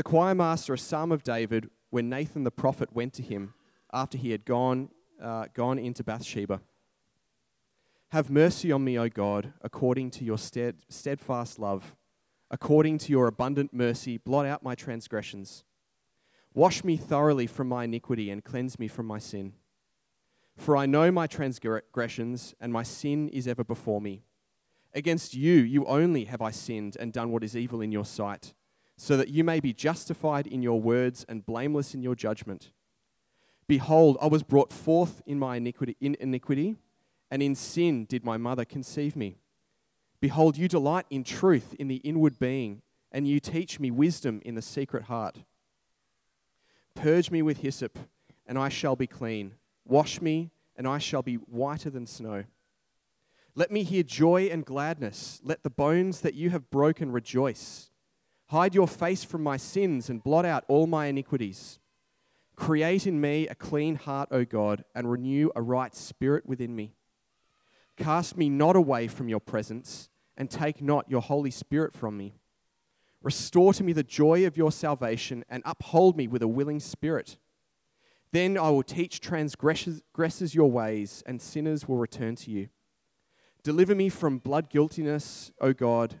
the choir master a psalm of David when Nathan the prophet went to him after he had gone, uh, gone into Bathsheba. Have mercy on me, O God, according to your stead, steadfast love. According to your abundant mercy, blot out my transgressions. Wash me thoroughly from my iniquity and cleanse me from my sin. For I know my transgressions, and my sin is ever before me. Against you, you only have I sinned and done what is evil in your sight, so that you may be justified in your words and blameless in your judgment. Behold, I was brought forth in my iniquity, in iniquity, and in sin did my mother conceive me. Behold, you delight in truth in the inward being, and you teach me wisdom in the secret heart. Purge me with hyssop, and I shall be clean. Wash me, and I shall be whiter than snow. Let me hear joy and gladness. Let the bones that you have broken rejoice. Hide your face from my sins and blot out all my iniquities. Create in me a clean heart, O God, and renew a right spirit within me. Cast me not away from your presence, and take not your Holy Spirit from me. Restore to me the joy of your salvation, and uphold me with a willing spirit. Then I will teach transgressors your ways, and sinners will return to you. Deliver me from blood guiltiness, O God,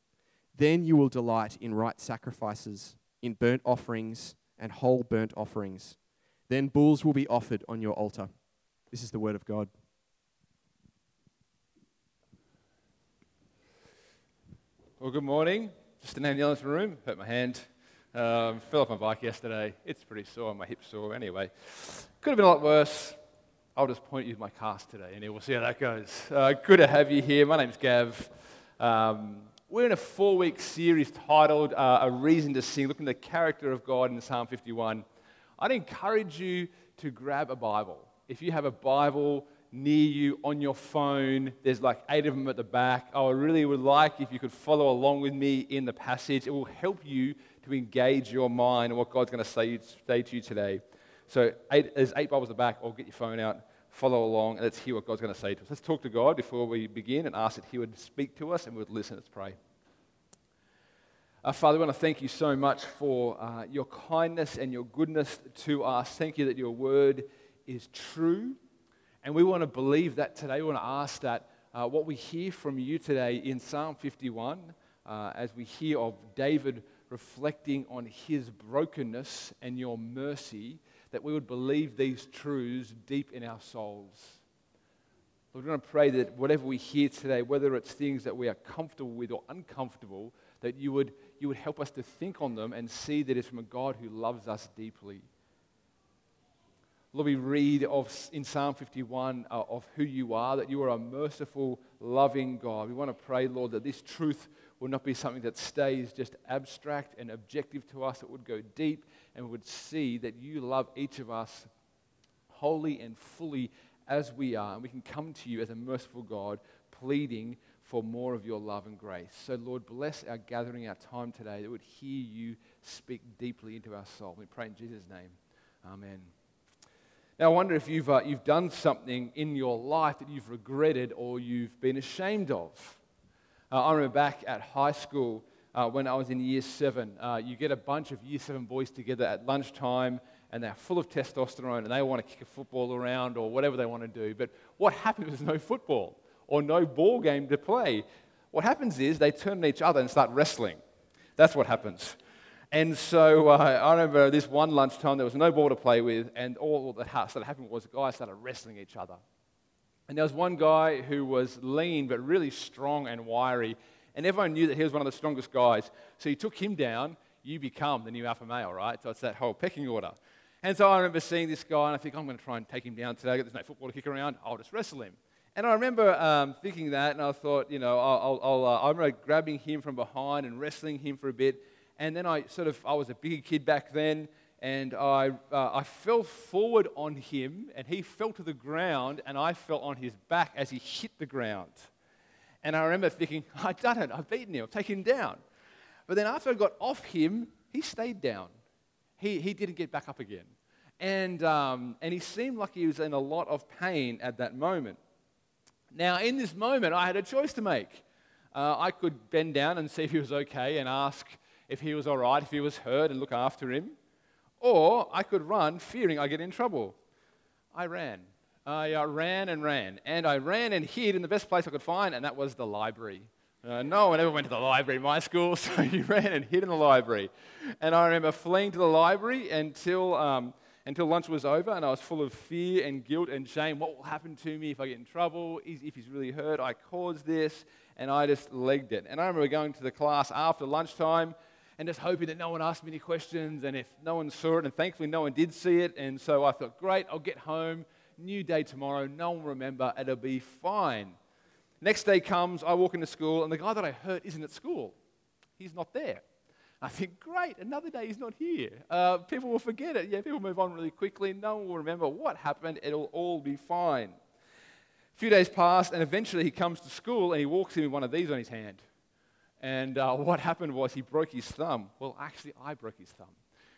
Then you will delight in right sacrifices, in burnt offerings and whole burnt offerings. Then bulls will be offered on your altar. This is the word of God. Well, good morning. Just an ambulance in the room. Hurt my hand. Um, fell off my bike yesterday. It's pretty sore. My hip's sore. Anyway, could have been a lot worse. I'll just point you to my cast today, and we'll see how that goes. Uh, good to have you here. My name's Gav. Um, we're in a four-week series titled uh, "A Reason to Sing," looking at the character of God in Psalm 51. I'd encourage you to grab a Bible. If you have a Bible, near you on your phone. There's like eight of them at the back. I really would like if you could follow along with me in the passage. It will help you to engage your mind and what God's going to say, say to you today. So eight, there's eight Bibles at the back. Or get your phone out, follow along, and let's hear what God's going to say to us. Let's talk to God before we begin and ask that He would speak to us and we would listen. Let's pray. Uh, Father, we want to thank you so much for uh, your kindness and your goodness to us. Thank you that your word is true and we want to believe that today. We want to ask that uh, what we hear from you today in Psalm 51, uh, as we hear of David reflecting on his brokenness and your mercy, that we would believe these truths deep in our souls. Lord, we want to pray that whatever we hear today, whether it's things that we are comfortable with or uncomfortable, that you would, you would help us to think on them and see that it's from a God who loves us deeply. Lord, we read of, in Psalm 51 uh, of who you are, that you are a merciful, loving God. We want to pray, Lord, that this truth will not be something that stays just abstract and objective to us. It would go deep and we would see that you love each of us wholly and fully as we are. And we can come to you as a merciful God, pleading for more of your love and grace. So, Lord, bless our gathering, our time today, that would hear you speak deeply into our soul. We pray in Jesus' name. Amen. Now, I wonder if you've, uh, you've done something in your life that you've regretted or you've been ashamed of. Uh, I remember back at high school uh, when I was in year seven, uh, you get a bunch of year seven boys together at lunchtime and they're full of testosterone and they want to kick a football around or whatever they want to do. But what happens is no football or no ball game to play. What happens is they turn on each other and start wrestling. That's what happens. And so uh, I remember this one lunchtime, there was no ball to play with, and all that started happening was guys started wrestling each other. And there was one guy who was lean but really strong and wiry, and everyone knew that he was one of the strongest guys. So he took him down. You become the new alpha male, right? So it's that whole pecking order. And so I remember seeing this guy, and I think I'm going to try and take him down today. There's no football to kick around. I'll just wrestle him. And I remember um, thinking that, and I thought, you know, I'll, I'll, uh, I remember grabbing him from behind and wrestling him for a bit. And then I sort of, I was a bigger kid back then, and I, uh, I fell forward on him, and he fell to the ground, and I fell on his back as he hit the ground. And I remember thinking, I've done it, I've beaten him, I've taken him down. But then after I got off him, he stayed down. He, he didn't get back up again. And, um, and he seemed like he was in a lot of pain at that moment. Now, in this moment, I had a choice to make. Uh, I could bend down and see if he was okay and ask if he was all right, if he was hurt, and look after him. Or I could run, fearing I'd get in trouble. I ran. I uh, ran and ran. And I ran and hid in the best place I could find, and that was the library. Uh, no one ever went to the library in my school, so you ran and hid in the library. And I remember fleeing to the library until, um, until lunch was over, and I was full of fear and guilt and shame. What will happen to me if I get in trouble? If he's really hurt, I caused this. And I just legged it. And I remember going to the class after lunchtime and just hoping that no one asked me any questions and if no one saw it, and thankfully no one did see it. And so I thought, great, I'll get home, new day tomorrow, no one will remember, it'll be fine. Next day comes, I walk into school, and the guy that I hurt isn't at school. He's not there. I think, great, another day he's not here. Uh, people will forget it. Yeah, people move on really quickly. No one will remember what happened. It'll all be fine. A few days pass, and eventually he comes to school and he walks in with one of these on his hand. And uh, what happened was he broke his thumb. Well, actually, I broke his thumb.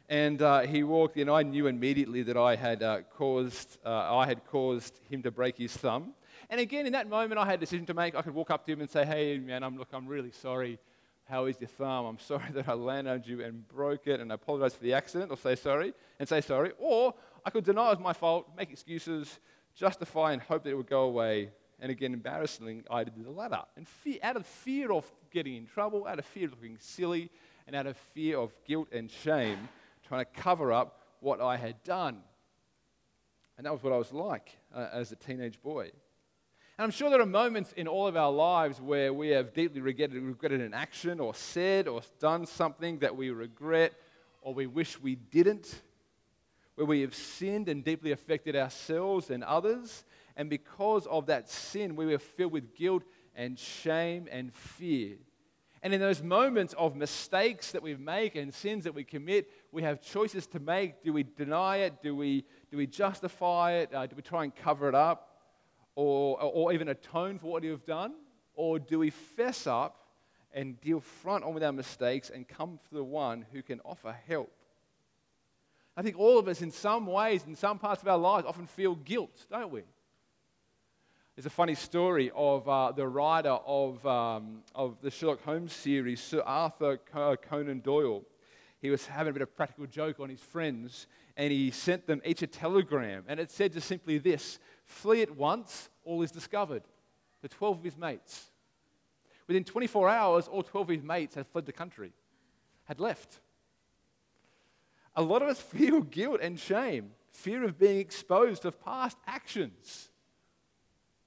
And uh, he walked in. I knew immediately that I had, uh, caused, uh, I had caused him to break his thumb. And again, in that moment, I had a decision to make. I could walk up to him and say, Hey, man, I'm, look, I'm really sorry. How is your thumb? I'm sorry that I landed on you and broke it, and I apologize for the accident, or say sorry, and say sorry. Or I could deny it was my fault, make excuses, justify, and hope that it would go away and again, embarrassingly, I did the latter. And out of fear of getting in trouble, out of fear of looking silly, and out of fear of guilt and shame, trying to cover up what I had done. And that was what I was like uh, as a teenage boy. And I'm sure there are moments in all of our lives where we have deeply regretted, regretted an action or said or done something that we regret or we wish we didn't, where we have sinned and deeply affected ourselves and others, and because of that sin, we were filled with guilt and shame and fear. And in those moments of mistakes that we make and sins that we commit, we have choices to make. Do we deny it? Do we, do we justify it? Uh, do we try and cover it up? Or, or even atone for what we have done? Or do we fess up and deal front on with our mistakes and come to the one who can offer help? I think all of us, in some ways, in some parts of our lives, often feel guilt, don't we? There's a funny story of uh, the writer of, um, of the Sherlock Holmes series, Sir Arthur Conan Doyle. He was having a bit of practical joke on his friends, and he sent them each a telegram. And it said just simply this Flee at once, all is discovered. The 12 of his mates. Within 24 hours, all 12 of his mates had fled the country, had left. A lot of us feel guilt and shame, fear of being exposed of past actions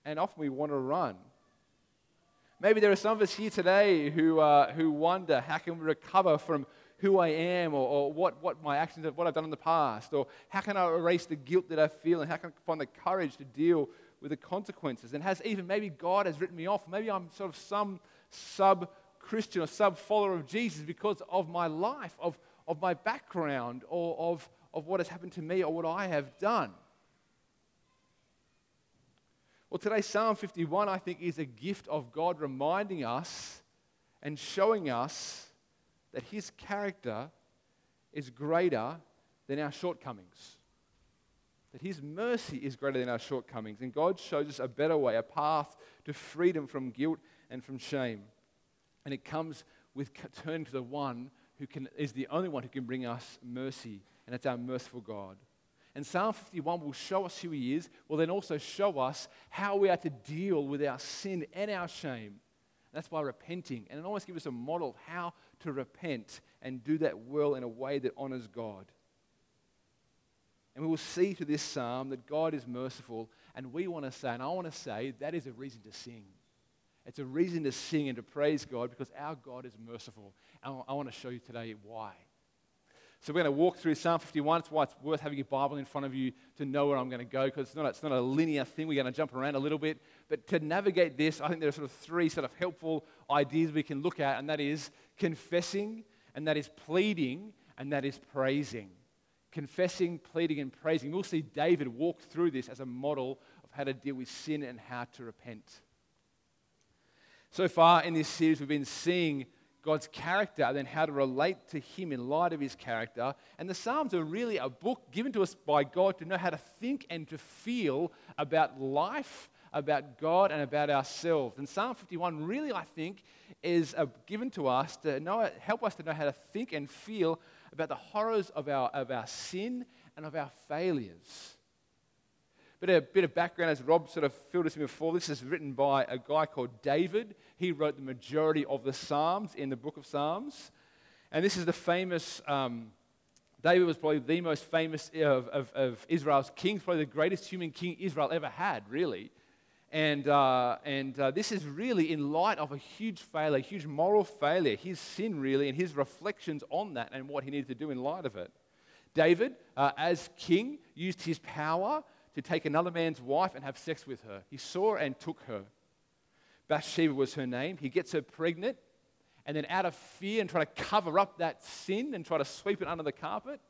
and often we want to run. Maybe there are some of us here today who, uh, who wonder how can we recover from who I am or, or what, what my actions what I've done in the past, or how can I erase the guilt that I feel, and how can I find the courage to deal with the consequences? And has even maybe God has written me off, maybe I'm sort of some sub Christian or sub follower of Jesus because of my life, of, of my background, or of, of what has happened to me or what I have done. Well, today, Psalm 51, I think, is a gift of God reminding us and showing us that His character is greater than our shortcomings. That His mercy is greater than our shortcomings. And God shows us a better way, a path to freedom from guilt and from shame. And it comes with turning to the one who can, is the only one who can bring us mercy, and it's our merciful God. And Psalm 51 will show us who He is, will then also show us how we are to deal with our sin and our shame. That's by repenting. And it almost gives us a model of how to repent and do that well in a way that honors God. And we will see through this psalm that God is merciful. And we want to say, and I want to say, that is a reason to sing. It's a reason to sing and to praise God because our God is merciful. And I want to show you today why. So we're going to walk through Psalm 51. It's why it's worth having your Bible in front of you to know where I'm going to go because it's not, it's not a linear thing. We're going to jump around a little bit. But to navigate this, I think there are sort of three sort of helpful ideas we can look at, and that is confessing, and that is pleading, and that is praising. confessing, pleading, and praising. We'll see David walk through this as a model of how to deal with sin and how to repent. So far in this series, we've been seeing God's character and then how to relate to Him in light of His character. And the Psalms are really a book given to us by God to know how to think and to feel about life, about God, and about ourselves. And Psalm 51 really, I think, is given to us to know, help us to know how to think and feel about the horrors of our, of our sin and of our failures. But a bit of background, as Rob sort of filled us in before, this is written by a guy called David. He wrote the majority of the Psalms in the book of Psalms. And this is the famous, um, David was probably the most famous of, of, of, Israel's kings, probably the greatest human king Israel ever had, really. And, uh, and uh, this is really in light of a huge failure, huge moral failure, his sin, really, and his reflections on that and what he needed to do in light of it. David, uh, as king, used his power to take another man's wife and have sex with her. He saw and took her. Bathsheba was her name. He gets her pregnant, and then out of fear and trying to cover up that sin and try to sweep it under the carpet,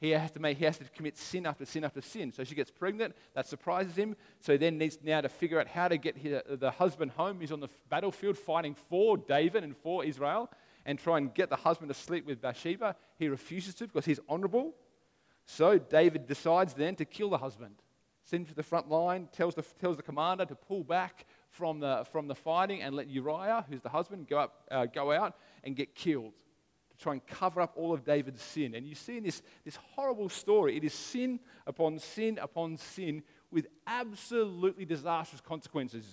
he has to make, he has to commit sin after sin after sin. So she gets pregnant. That surprises him. So he then needs now to figure out how to get his, the husband home. He's on the battlefield fighting for David and for Israel, and try and get the husband to sleep with Bathsheba. He refuses to because he's honorable. So David decides then to kill the husband sends to the front line, tells the, tells the commander to pull back from the, from the fighting and let Uriah, who's the husband, go, up, uh, go out and get killed try and cover up all of David's sin. And you see in this, this horrible story, it is sin upon sin upon sin with absolutely disastrous consequences.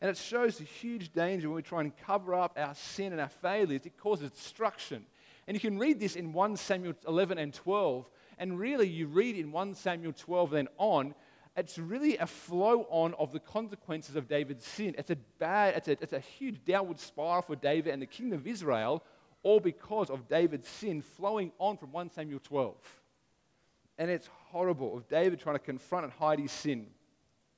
And it shows the huge danger when we try and cover up our sin and our failures. It causes destruction. And you can read this in 1 Samuel 11 and 12 and really, you read in 1 Samuel 12 then on, it's really a flow on of the consequences of David's sin. It's a bad, it's a, it's a huge downward spiral for David and the kingdom of Israel, all because of David's sin flowing on from 1 Samuel 12. And it's horrible of David trying to confront and hide his sin.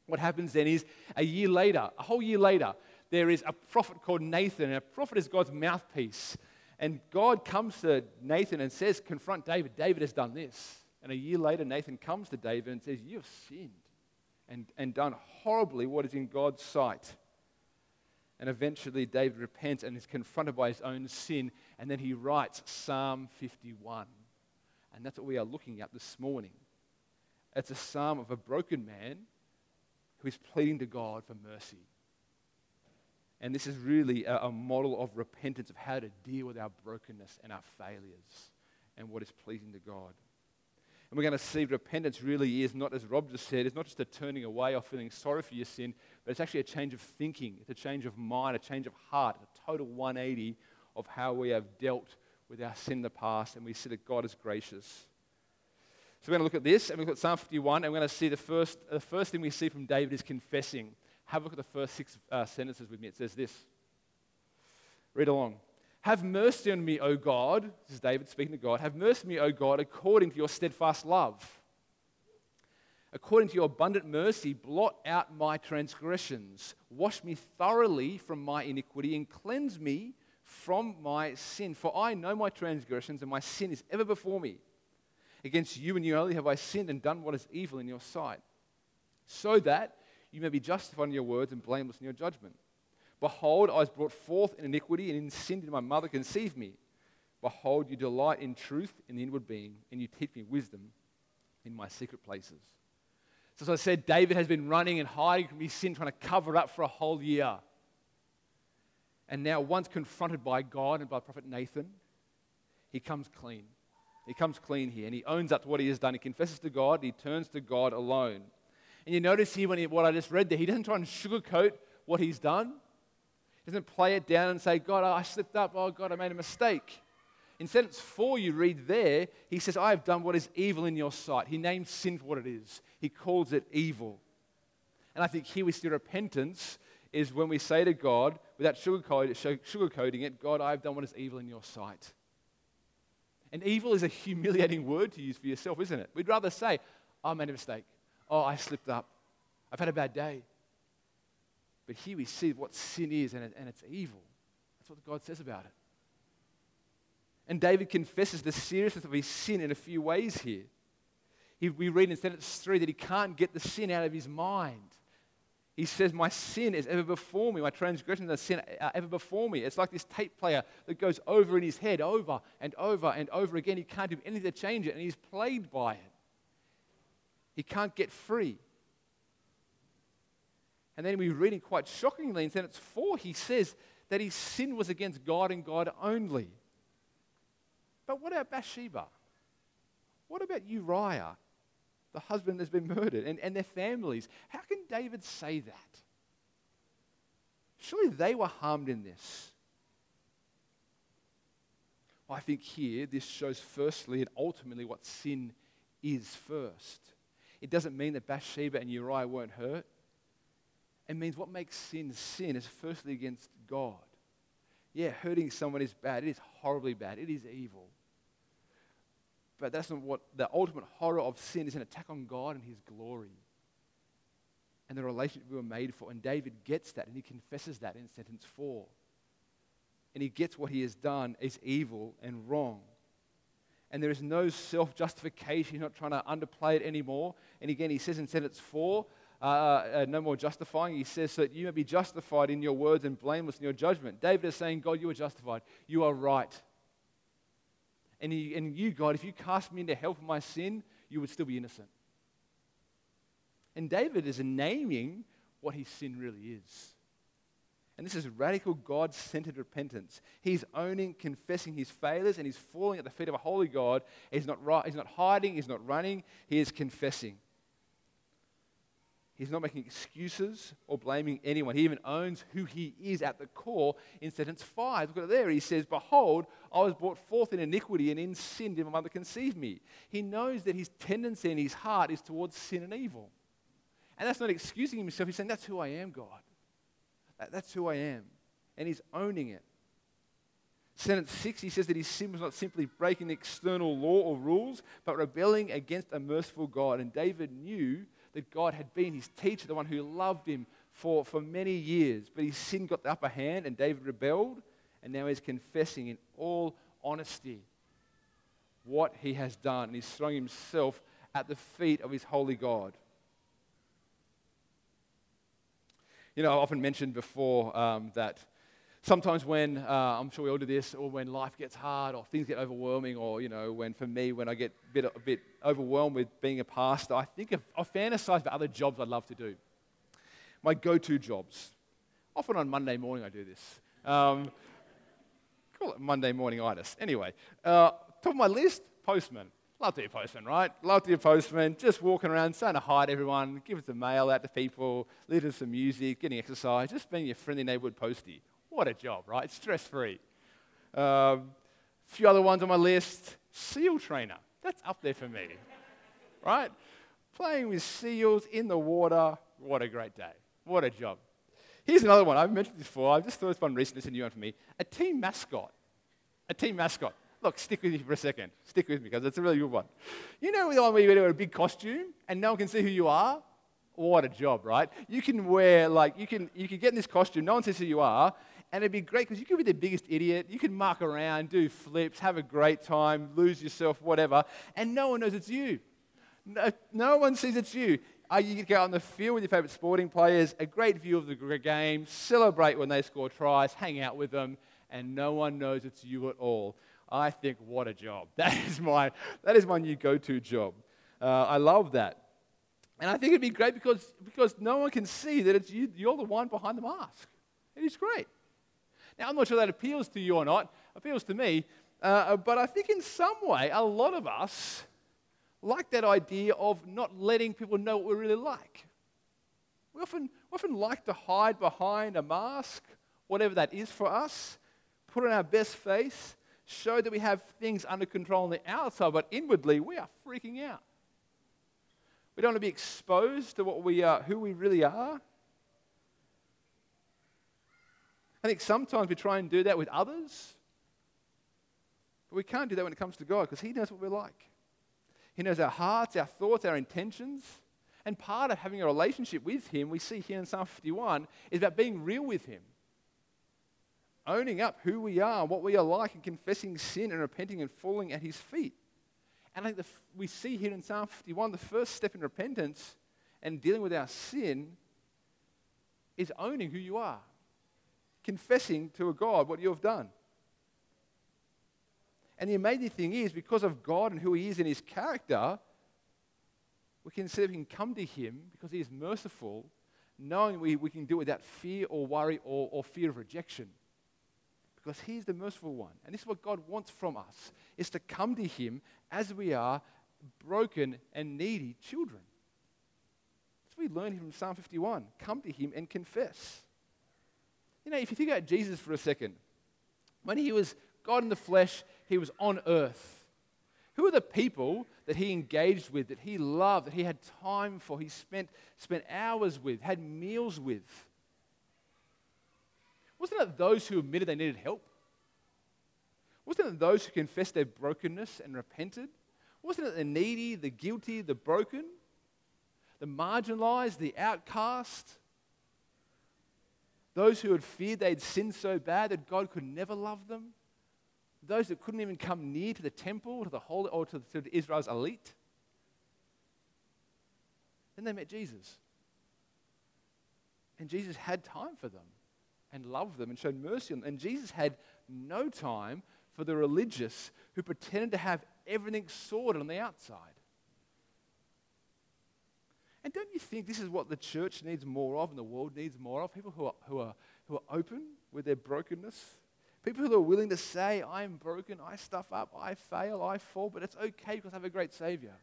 What happens then is a year later, a whole year later, there is a prophet called Nathan, and a prophet is God's mouthpiece. And God comes to Nathan and says, Confront David. David has done this. And a year later, Nathan comes to David and says, You've sinned and, and done horribly what is in God's sight. And eventually, David repents and is confronted by his own sin. And then he writes Psalm 51. And that's what we are looking at this morning. It's a psalm of a broken man who is pleading to God for mercy. And this is really a, a, model of repentance of how to deal with our brokenness and our failures and what is pleasing to God. And we're going to see repentance really is not, as Rob just said, it's not just a turning away or feeling sorry for your sin, but it's actually a change of thinking. It's a change of mind, a change of heart, a total 180 of how we have dealt with our sin in the past. And we see that God is gracious. So we're going to look at this, and we look at Psalm 51, and we're going to see the first, the first thing we see from David is confessing. Have a look at the first six uh, sentences with me. It says this. Read along. Have mercy on me, O God. This is David speaking to God. Have mercy on me, O God, according to your steadfast love. According to your abundant mercy, blot out my transgressions. Wash me thoroughly from my iniquity and cleanse me from my sin. For I know my transgressions, and my sin is ever before me. Against you and you only have I sinned and done what is evil in your sight, so that you may be justified in your words and blameless in your judgment. Behold, I was brought forth in iniquity, and in sin did my mother conceive me. Behold, you delight in truth in the inward being, and you teach me wisdom in my secret places. So, as I said, David has been running and hiding from his sin, trying to cover up for a whole year. And now, once confronted by God and by prophet Nathan, he comes clean. He comes clean here, and he owns up to what he has done. He confesses to God, he turns to God alone. And you notice here when he, what I just read there, he doesn't try and sugarcoat what he's done. He doesn't play it down and say, God, I slipped up. Oh, God, I made a mistake. In sentence four, you read there, he says, I have done what is evil in your sight. He names sin for what it is, he calls it evil. And I think here we see repentance is when we say to God, without sugarcoating it, God, I have done what is evil in your sight. And evil is a humiliating word to use for yourself, isn't it? We'd rather say, oh, I made a mistake. Oh, I slipped up. I've had a bad day. But here we see what sin is, and, and it's evil. That's what God says about it. And David confesses the seriousness of his sin in a few ways here. He, we read in sentence 3 that he can't get the sin out of his mind. He says, My sin is ever before me. My transgressions and sin are ever before me. It's like this tape player that goes over in his head over and over and over again. He can't do anything to change it, and he's plagued by it. He can't get free. And then we read in quite shockingly in sentence 4, he says that his sin was against God and God only. But what about Bathsheba? What about Uriah? the husband that's been murdered, and, and their families. How can David say that? Surely they were harmed in this. I think here this shows firstly and ultimately what sin is first. It doesn't mean that Bathsheba and Uriah weren't hurt. It means what makes sin sin is firstly against God. Yeah, hurting someone is bad. It is horribly bad. It is evil. But that's not what the ultimate horror of sin is an attack on God and his glory and the relationship we were made for. And David gets that and he confesses that in sentence four. And he gets what he has done is evil and wrong. And there is no self justification. He's not trying to underplay it anymore. And again, he says in sentence four, uh, uh, no more justifying. He says, so that you may be justified in your words and blameless in your judgment. David is saying, God, you are justified. You are right. And, he, and you, God, if you cast me into hell for my sin, you would still be innocent. And David is naming what his sin really is. And this is radical God centered repentance. He's owning, confessing his failures, and he's falling at the feet of a holy God. He's not, right, he's not hiding, he's not running, he is confessing. He's not making excuses or blaming anyone. He even owns who he is at the core in sentence 5. Look at it there. He says, Behold, I was brought forth in iniquity, and in sin did my mother conceive me. He knows that his tendency in his heart is towards sin and evil. And that's not excusing himself. He's saying, That's who I am, God. That's who I am. And he's owning it. Sentence 6, he says that his sin was not simply breaking the external law or rules, but rebelling against a merciful God. And David knew that God had been his teacher, the one who loved him for, for many years. But his sin got the upper hand, and David rebelled, and now he's confessing in all honesty what he has done. And he's throwing himself at the feet of his holy God. You know, I've often mentioned before um, that sometimes when uh, I'm sure we all do this, or when life gets hard, or things get overwhelming, or you know, when for me, when I get a bit, a bit overwhelmed with being a pastor, I think of, I fantasize about other jobs I'd love to do. My go-to jobs. Often on Monday morning, I do this. Um, call it Monday morning itis. Anyway, uh, top of my list, postman. Love to be a postman, right? Love to be a postman. Just walking around, saying hi to everyone, giving some mail out to people, listening to some music, getting exercise, just being your friendly neighborhood postie. What a job, right? Stress free. A um, few other ones on my list SEAL trainer. That's up there for me, right? Playing with seals in the water. What a great day. What a job. Here's another one. I've mentioned this before. I've just thought this one recently. It's a new one for me. A team mascot. A team mascot. Look, stick with me for a second. Stick with me because it's a really good one. You know the one where you wear a big costume and no one can see who you are? What a job, right? You can wear, like, you can, you can get in this costume, no one sees who you are, and it'd be great because you could be the biggest idiot. You can muck around, do flips, have a great time, lose yourself, whatever, and no one knows it's you. No, no one sees it's you. Uh, you get go on the field with your favourite sporting players, a great view of the game, celebrate when they score tries, hang out with them, and no one knows it's you at all. I think, what a job. That is my, that is my new go to job. Uh, I love that. And I think it'd be great because, because no one can see that it's you, you're the one behind the mask. And It is great. Now, I'm not sure that appeals to you or not, appeals to me, uh, but I think in some way, a lot of us like that idea of not letting people know what we're really like. We often, often like to hide behind a mask, whatever that is for us, put on our best face, show that we have things under control on the outside, but inwardly we are freaking out. We don't want to be exposed to what we are, who we really are. I think sometimes we try and do that with others, but we can't do that when it comes to God because He knows what we're like. He knows our hearts, our thoughts, our intentions. And part of having a relationship with Him, we see here in Psalm 51, is about being real with Him. owning up who we are, what we are like, and confessing sin and repenting and falling at his feet. And I think the, we see here in Psalm 51 the first step in repentance and dealing with our sin is owning who you are, confessing to a God what you have done. And the amazing thing is, because of God and who He is in His character, we can we can come to Him because He is merciful, knowing we, we can do it without fear or worry or, or fear of rejection. Because He's the merciful one. And this is what God wants from us, is to come to Him as we are broken and needy children. That's what we learn from Psalm 51. Come to Him and confess. You know, if you think about Jesus for a second, when He was God in the flesh, he was on earth. Who are the people that he engaged with, that he loved, that he had time for, he spent, spent hours with, had meals with? Wasn't it those who admitted they needed help? Wasn't it those who confessed their brokenness and repented? Wasn't it the needy, the guilty, the broken, the marginalized, the outcast? Those who had feared they'd sinned so bad that God could never love them? those that couldn't even come near to the temple, to the holy, or to, to Israel's elite. Then they met Jesus. And Jesus had time for them and loved them and showed mercy on them. And Jesus had no time for the religious who pretended to have everything sorted on the outside. And don't you think this is what the church needs more of and the world needs more of? People who are, who are, who are open with their brokenness, People who are willing to say, I'm broken, I stuff up, I fail, I fall, but it's okay because I have a great Savior.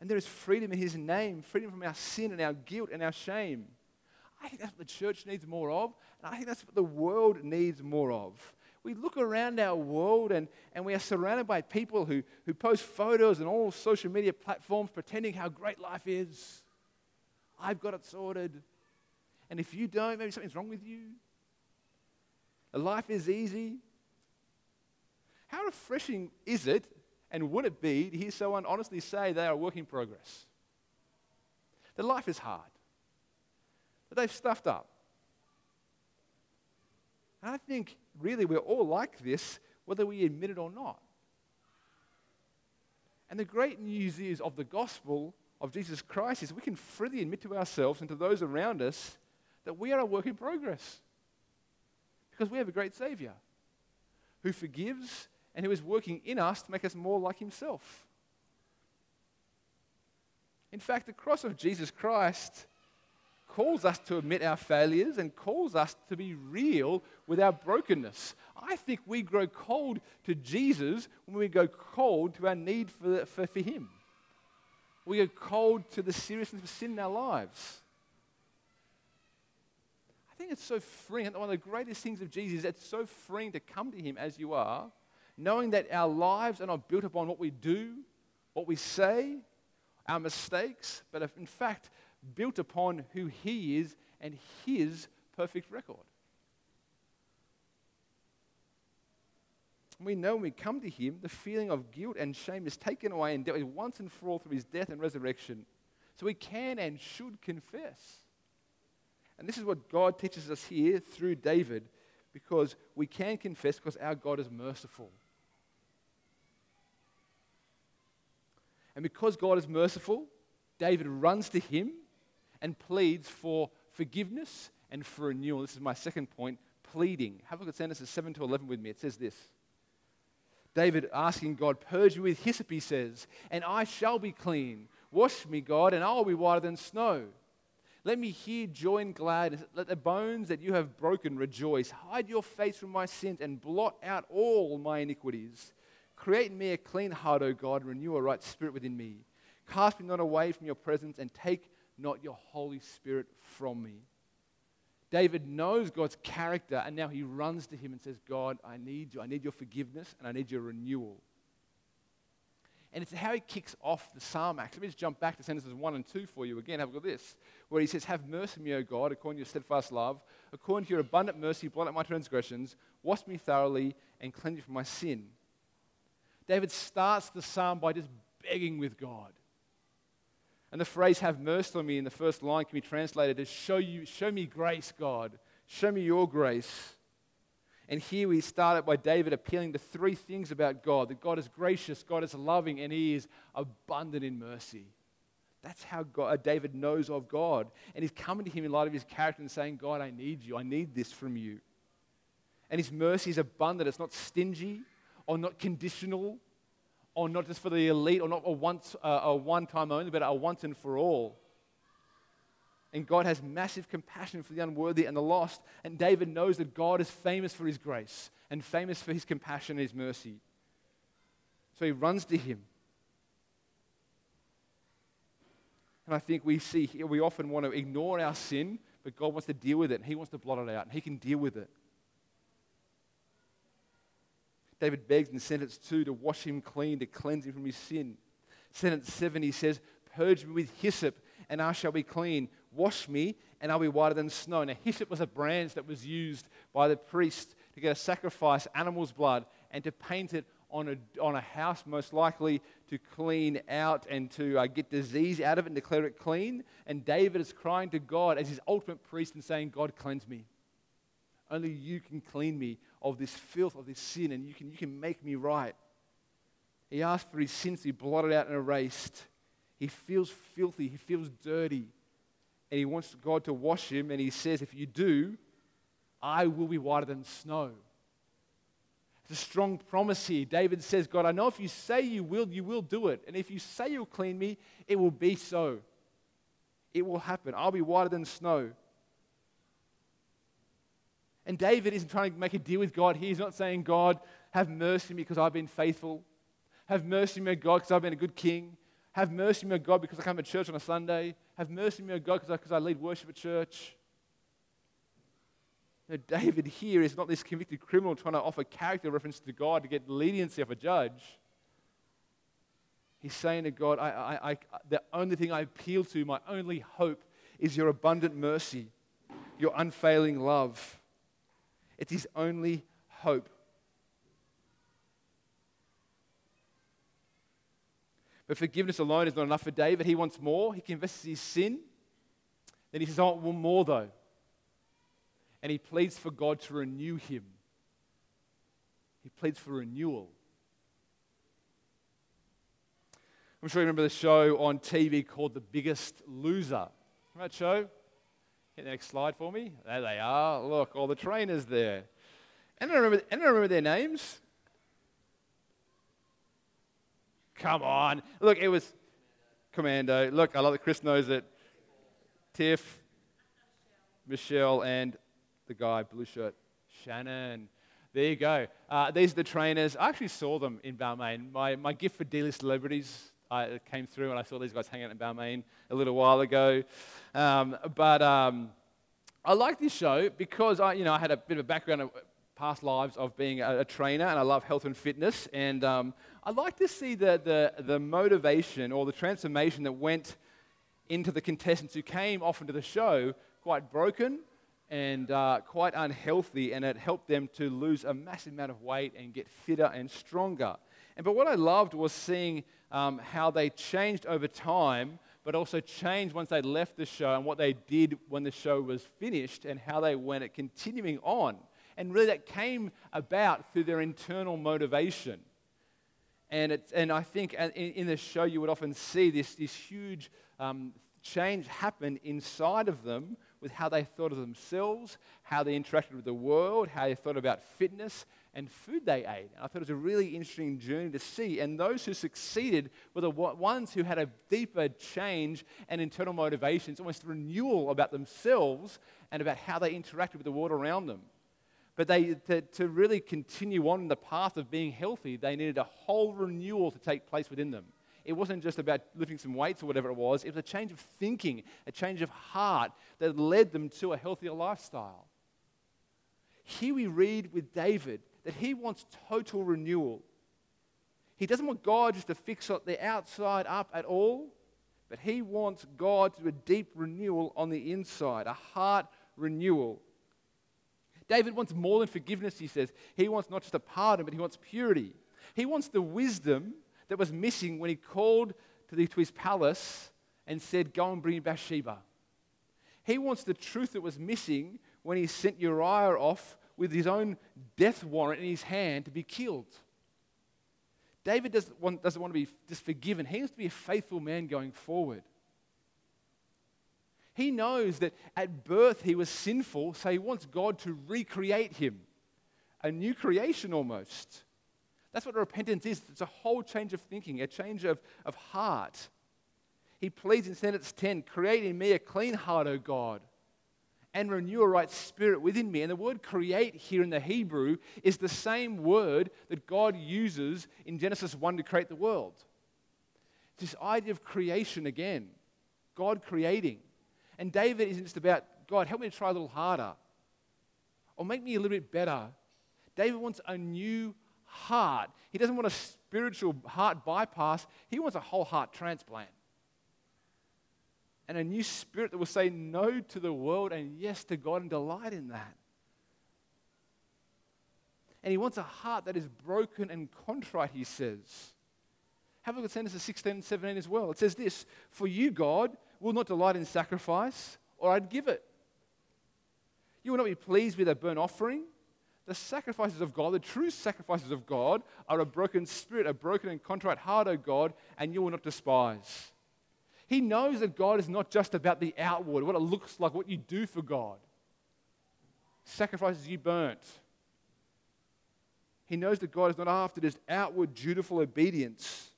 And there is freedom in His name, freedom from our sin and our guilt and our shame. I think that's what the church needs more of, and I think that's what the world needs more of. We look around our world and, and we are surrounded by people who, who post photos on all social media platforms pretending how great life is. I've got it sorted. And if you don't, maybe something's wrong with you. Life is easy. How refreshing is it, and would it be, to hear someone honestly say they are a work in progress? That life is hard, that they've stuffed up. And I think really we're all like this, whether we admit it or not. And the great news is of the gospel of Jesus Christ is we can freely admit to ourselves and to those around us that we are a work in progress. Because we have a great Savior who forgives and who is working in us to make us more like Himself. In fact, the cross of Jesus Christ calls us to admit our failures and calls us to be real with our brokenness. I think we grow cold to Jesus when we go cold to our need for, for, for Him. We go cold to the seriousness of sin in our lives. I think it's so freeing. One of the greatest things of Jesus is it's so freeing to come to Him as you are, knowing that our lives are not built upon what we do, what we say, our mistakes, but in fact built upon who He is and His perfect record. We know when we come to Him, the feeling of guilt and shame is taken away and dealt with once and for all through His death and resurrection. So we can and should confess. And this is what God teaches us here through David because we can confess because our God is merciful. And because God is merciful, David runs to him and pleads for forgiveness and for renewal. This is my second point pleading. Have a look at Genesis 7 to 11 with me. It says this David asking God, Purge me with hyssop, he says, and I shall be clean. Wash me, God, and I will be whiter than snow. Let me hear joy and gladness. Let the bones that you have broken rejoice. Hide your face from my sins and blot out all my iniquities. Create in me a clean heart, O God, and renew a right spirit within me. Cast me not away from your presence and take not your Holy Spirit from me. David knows God's character, and now he runs to him and says, God, I need you. I need your forgiveness, and I need your renewal. And it's how he kicks off the psalm act. Let me just jump back to sentences 1 and 2 for you again. Have a look at this, where he says, Have mercy on me, O God, according to your steadfast love. According to your abundant mercy, blot out my transgressions. Wash me thoroughly and cleanse me from my sin. David starts the psalm by just begging with God. And the phrase, have mercy on me, in the first line can be translated as, show, you, show me grace, God. Show me your grace. And here we start by David appealing to three things about God that God is gracious, God is loving, and He is abundant in mercy. That's how God, uh, David knows of God. And he's coming to him in light of his character and saying, God, I need you. I need this from you. And his mercy is abundant. It's not stingy or not conditional or not just for the elite or not a, once, uh, a one time only, but a once and for all. And God has massive compassion for the unworthy and the lost. And David knows that God is famous for his grace and famous for his compassion and his mercy. So he runs to him. And I think we see here, we often want to ignore our sin, but God wants to deal with it. And he wants to blot it out, and he can deal with it. David begs in sentence 2 to wash him clean, to cleanse him from his sin. Sentence 7, he says, Purge me with hyssop, and I shall be clean. Wash me, and I'll be whiter than snow. Now, hyssop was a branch that was used by the priest to get a sacrifice, animal's blood, and to paint it on a, on a house, most likely to clean out and to uh, get disease out of it and declare it clean. And David is crying to God as his ultimate priest and saying, God, cleanse me. Only you can clean me of this filth, of this sin, and you can, you can make me right. He asked for his sins to be blotted out and erased. He feels filthy, he feels dirty, and he wants God to wash him. And he says, If you do, I will be whiter than snow. It's a strong promise here. David says, God, I know if you say you will, you will do it. And if you say you'll clean me, it will be so. It will happen. I'll be whiter than snow. And David isn't trying to make a deal with God. He's not saying, God, have mercy on me because I've been faithful. Have mercy on me, God, because I've been a good king. Have mercy on me, God, because I come to church on a Sunday. Have mercy on me, God, because I, lead worship at church. Know, David here is not this convicted criminal trying to offer character reference to God to get leniency of a judge. He's saying to God, I, I, I, the only thing I appeal to, my only hope, is your abundant mercy, your unfailing love. It's his only hope. But forgiveness alone is not enough for David. He wants more. He confesses his sin. Then he says, I want more, though. And he pleads for God to renew him. He pleads for renewal. I'm sure you remember the show on TV called The Biggest Loser. Remember that show? Hit the next slide for me. There they are. Look, all the trainers there. And I remember, and I remember their names. Come on. Look, it was Commando. Look, I love that Chris knows it. Tiff, Michelle, and the guy, blue shirt, Shannon. There you go. Uh, these are the trainers. I actually saw them in Balmain. My, my gift for D-list celebrities I came through and I saw these guys hanging out in Balmain a little while ago. Um, but um, I like this show because I, you know, I had a bit of a background of past lives of being a, a trainer and I love health and fitness. And um, I like to see the, the, the motivation or the transformation that went into the contestants who came often to the show quite broken and uh, quite unhealthy, and it helped them to lose a massive amount of weight and get fitter and stronger. And but what I loved was seeing um, how they changed over time, but also changed once they left the show and what they did when the show was finished and how they went at continuing on. And really, that came about through their internal motivation. And, it's, and I think in, in the show, you would often see this, this huge um, change happen inside of them with how they thought of themselves, how they interacted with the world, how they thought about fitness, and food they ate. And I thought it was a really interesting journey to see. And those who succeeded were the ones who had a deeper change and internal motivations, almost renewal about themselves and about how they interacted with the world around them. But they, to, to really continue on the path of being healthy, they needed a whole renewal to take place within them. It wasn't just about lifting some weights or whatever it was, it was a change of thinking, a change of heart that led them to a healthier lifestyle. Here we read with David that he wants total renewal. He doesn't want God just to fix the outside up at all, but he wants God to do a deep renewal on the inside, a heart renewal. David wants more than forgiveness, he says. He wants not just a pardon, but he wants purity. He wants the wisdom that was missing when he called to, the, to his palace and said, Go and bring Bathsheba. He wants the truth that was missing when he sent Uriah off with his own death warrant in his hand to be killed. David doesn't want, doesn't want to be just forgiven. He wants to be a faithful man going forward. He knows that at birth he was sinful, so he wants God to recreate him. A new creation almost. That's what repentance is. It's a whole change of thinking, a change of, of heart. He pleads in sentence 10 Create in me a clean heart, O God, and renew a right spirit within me. And the word create here in the Hebrew is the same word that God uses in Genesis 1 to create the world. This idea of creation again, God creating. And David isn't just about, God, help me to try a little harder or make me a little bit better. David wants a new heart. He doesn't want a spiritual heart bypass, he wants a whole heart transplant and a new spirit that will say no to the world and yes to God and delight in that. And he wants a heart that is broken and contrite, he says. Have a look at Genesis 16 and 17 as well. It says this For you, God, will not delight in sacrifice, or I'd give it. You will not be pleased with a burnt offering. The sacrifices of God, the true sacrifices of God, are a broken spirit, a broken and contrite heart, O God, and you will not despise. He knows that God is not just about the outward, what it looks like, what you do for God. Sacrifices you burnt. He knows that God is not after just outward, dutiful obedience.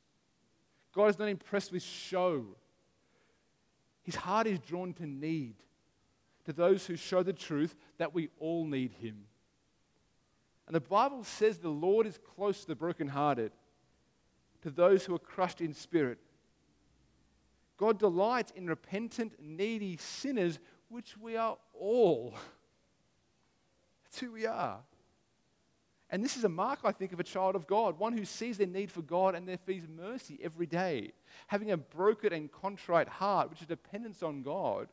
God is not impressed with show. His heart is drawn to need, to those who show the truth that we all need Him. And the Bible says the Lord is close to the brokenhearted, to those who are crushed in spirit. God delights in repentant, needy sinners, which we are all. That's who we are. And this is a mark, I think, of a child of God, one who sees their need for God and their fees mercy every day, having a broken and contrite heart, which is dependence on God,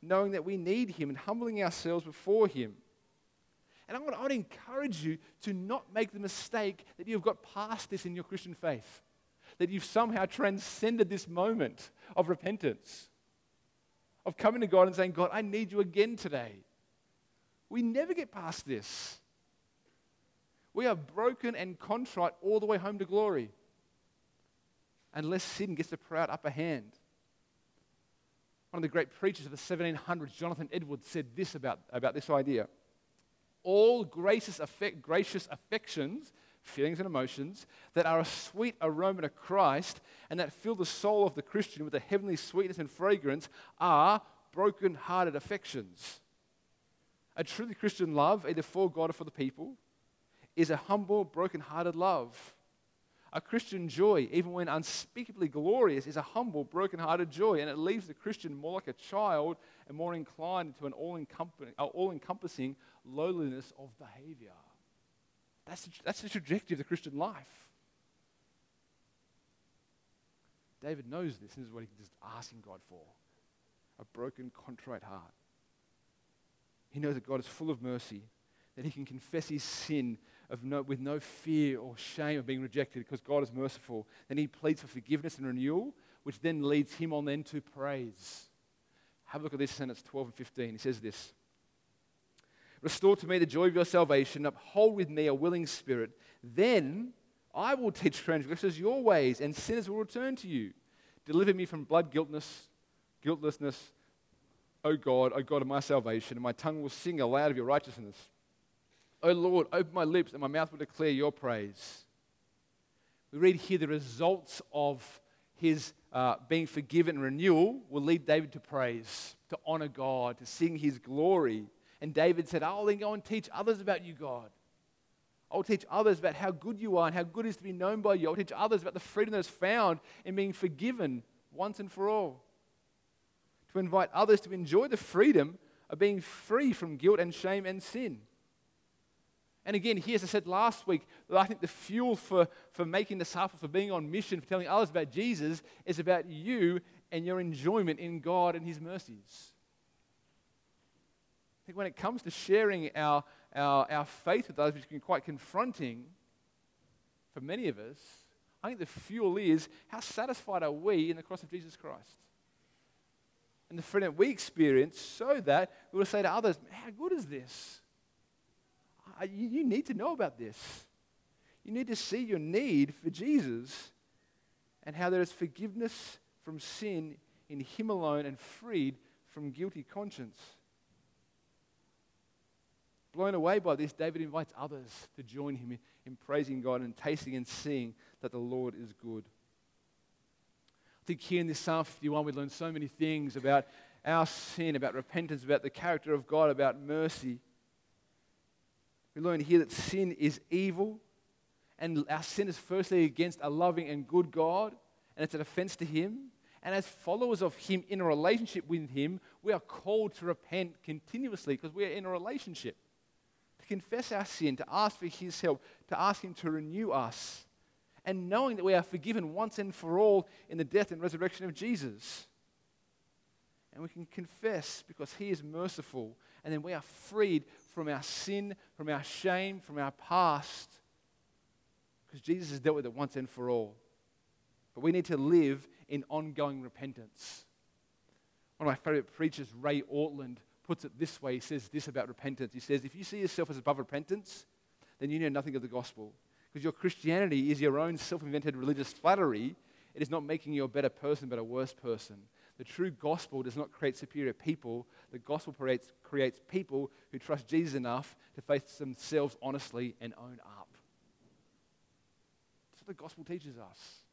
knowing that we need Him and humbling ourselves before Him. And I would, I would encourage you to not make the mistake that you've got past this in your Christian faith that you've somehow transcended this moment of repentance, of coming to God and saying, God, I need you again today. We never get past this. We are broken and contrite all the way home to glory, unless sin gets the proud upper hand. One of the great preachers of the 1700s, Jonathan Edwards, said this about, about this idea. All gracious, affect, gracious affections feelings and emotions that are a sweet aroma to Christ and that fill the soul of the Christian with a heavenly sweetness and fragrance are broken hearted affections. A truly Christian love, either for God or for the people, is a humble, broken hearted love. A Christian joy, even when unspeakably glorious, is a humble, broken hearted joy, and it leaves the Christian more like a child and more inclined to an all uh, encompassing lowliness of behavior. That's the, that's the trajectory of the Christian life. David knows this, this is what he's asking God for a broken, contrite heart. He knows that God is full of mercy, that he can confess his sin no, with no fear or shame of being rejected because God is merciful. Then he pleads for forgiveness and renewal, which then leads him on then to praise. Have a look at this sentence 12 and 15. He says this Restore to me the joy of your salvation. Uphold with me a willing spirit. Then I will teach transgressors your ways, and sinners will return to you. Deliver me from blood guiltness, guiltlessness, O God, O God of my salvation, and my tongue will sing aloud of your righteousness. O Lord, open my lips, and my mouth will declare your praise. We read here the results of his uh, being forgiven renewal will lead David to praise, to honor God, to sing his glory. And David said, I'll then go and teach others about you, God. I'll teach others about how good you are and how good it is to be known by you. I'll teach others about the freedom that is found in being forgiven once and for all. To invite others to enjoy the freedom of being free from guilt and shame and sin. And again, here, as I said last week, I think the fuel for, for making disciples, for being on mission, for telling others about Jesus, is about you and your enjoyment in God and His mercies. I think when it comes to sharing our, our, our faith with others, which can be quite confronting for many of us, I think the fuel is how satisfied are we in the cross of Jesus Christ? and the freedom we experience so that we will say to others, How good is this? You, you need to know about this. You need to see your need for Jesus and how there is forgiveness from sin in Him alone and freed from guilty conscience. Blown away by this, David invites others to join him in, in praising God and tasting and seeing that the Lord is good. I think here in this Psalm 51, we learn so many things about our sin, about repentance, about the character of God, about mercy. We learn here that sin is evil, and our sin is firstly against a loving and good God, and it's an offense to Him. And as followers of Him in a relationship with Him, we are called to repent continuously because we are in a relationship. To confess our sin, to ask for His help, to ask Him to renew us, and knowing that we are forgiven once and for all in the death and resurrection of Jesus. And we can confess because He is merciful, and then we are freed from our sin, from our shame, from our past, because Jesus has dealt with it once and for all. But we need to live in ongoing repentance. One of my favorite preachers, Ray Ortlund, puts it this way. He says this about repentance. He says, If you see yourself as above repentance, then you know nothing of the gospel. Because your Christianity is your own self invented religious flattery. It is not making you a better person, but a worse person. The true gospel does not create superior people. The gospel creates, creates people who trust Jesus enough to face themselves honestly and own up. That's what the gospel teaches us.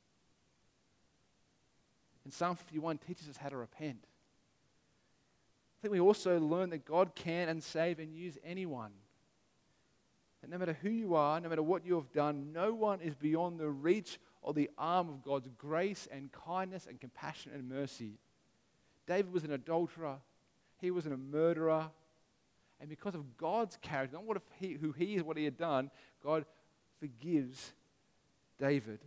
And Psalm 51 teaches us how to repent. I think we also learn that God can and save and use anyone. That no matter who you are, no matter what you have done, no one is beyond the reach or the arm of God's grace and kindness and compassion and mercy. David was an adulterer, he was a murderer. And because of God's character, not what he, who he is, what he had done, God forgives David.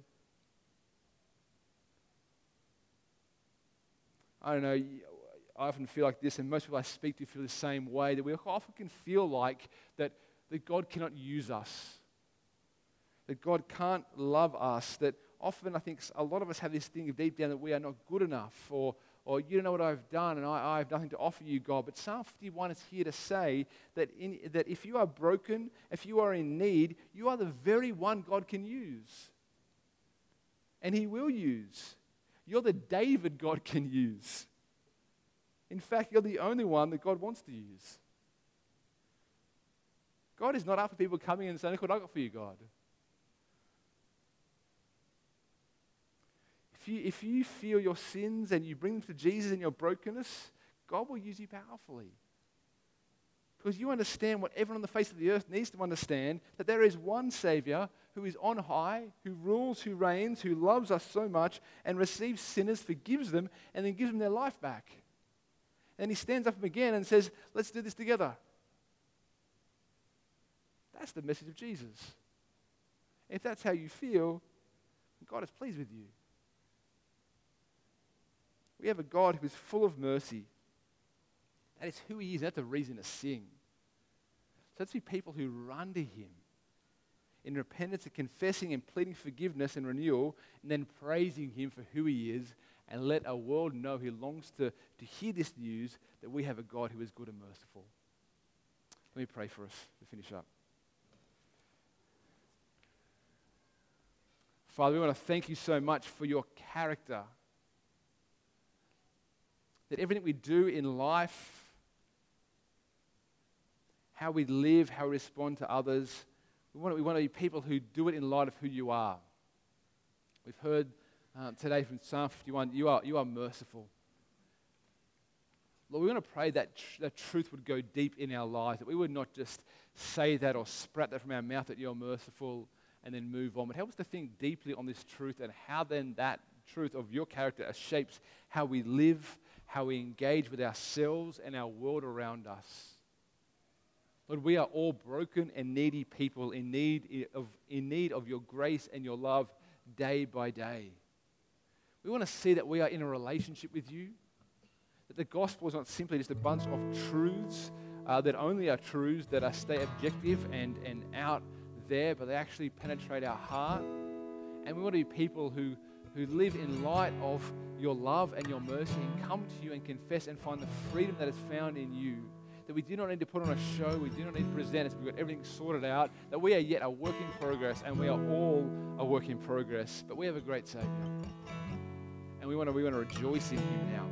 I don't know, I often feel like this, and most people I speak to feel the same way, that we often can feel like that, that God cannot use us, that God can't love us, that often I think a lot of us have this thing of deep down that we are not good enough, or, or you don't know what I've done, and I, I have nothing to offer you, God. But Psalm 51 is here to say that, in, that if you are broken, if you are in need, you are the very one God can use. And He will use. You're the David God can use. In fact, you're the only one that God wants to use. God is not after people coming in and saying, Look what I got for you, God. If you, if you feel your sins and you bring them to Jesus in your brokenness, God will use you powerfully. Because you understand what everyone on the face of the earth needs to understand that there is one Savior who is on high, who rules, who reigns, who loves us so much and receives sinners, forgives them, and then gives them their life back. And he stands up again and says, Let's do this together. That's the message of Jesus. If that's how you feel, God is pleased with you. We have a God who is full of mercy. That is who He is. That's a reason to sing. So let's be people who run to Him in repentance and confessing and pleading forgiveness and renewal, and then praising Him for who He is, and let a world know who longs to, to hear this news that we have a God who is good and merciful. Let me pray for us to finish up. Father, we want to thank you so much for your character. That everything we do in life, how we live, how we respond to others, we want, to, we want to be people who do it in light of who you are. We've heard um, today from Psalm 51 you are, you are merciful. Lord, we want to pray that tr- that truth would go deep in our lives, that we would not just say that or sprout that from our mouth that you're merciful and then move on, but help us to think deeply on this truth and how then that truth of your character shapes how we live, how we engage with ourselves and our world around us. Lord, we are all broken and needy people in need of, in need of your grace and your love day by day. We want to see that we are in a relationship with you, that the gospel is not simply just a bunch of truths uh, that only are truths that are stay objective and, and out there, but they actually penetrate our heart. And we want to be people who, who live in light of your love and your mercy and come to you and confess and find the freedom that is found in you. That we do not need to put on a show, we do not need to present as we've got everything sorted out, that we are yet a work in progress and we are all a work in progress. But we have a great Savior. And we want to, we want to rejoice in Him now.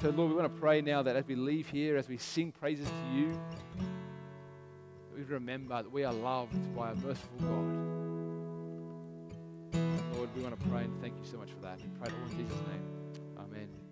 So, Lord, we want to pray now that as we leave here, as we sing praises to you, we remember that we are loved by a merciful God. Lord, we want to pray and thank you so much for that. We pray all in Jesus' name. Amen.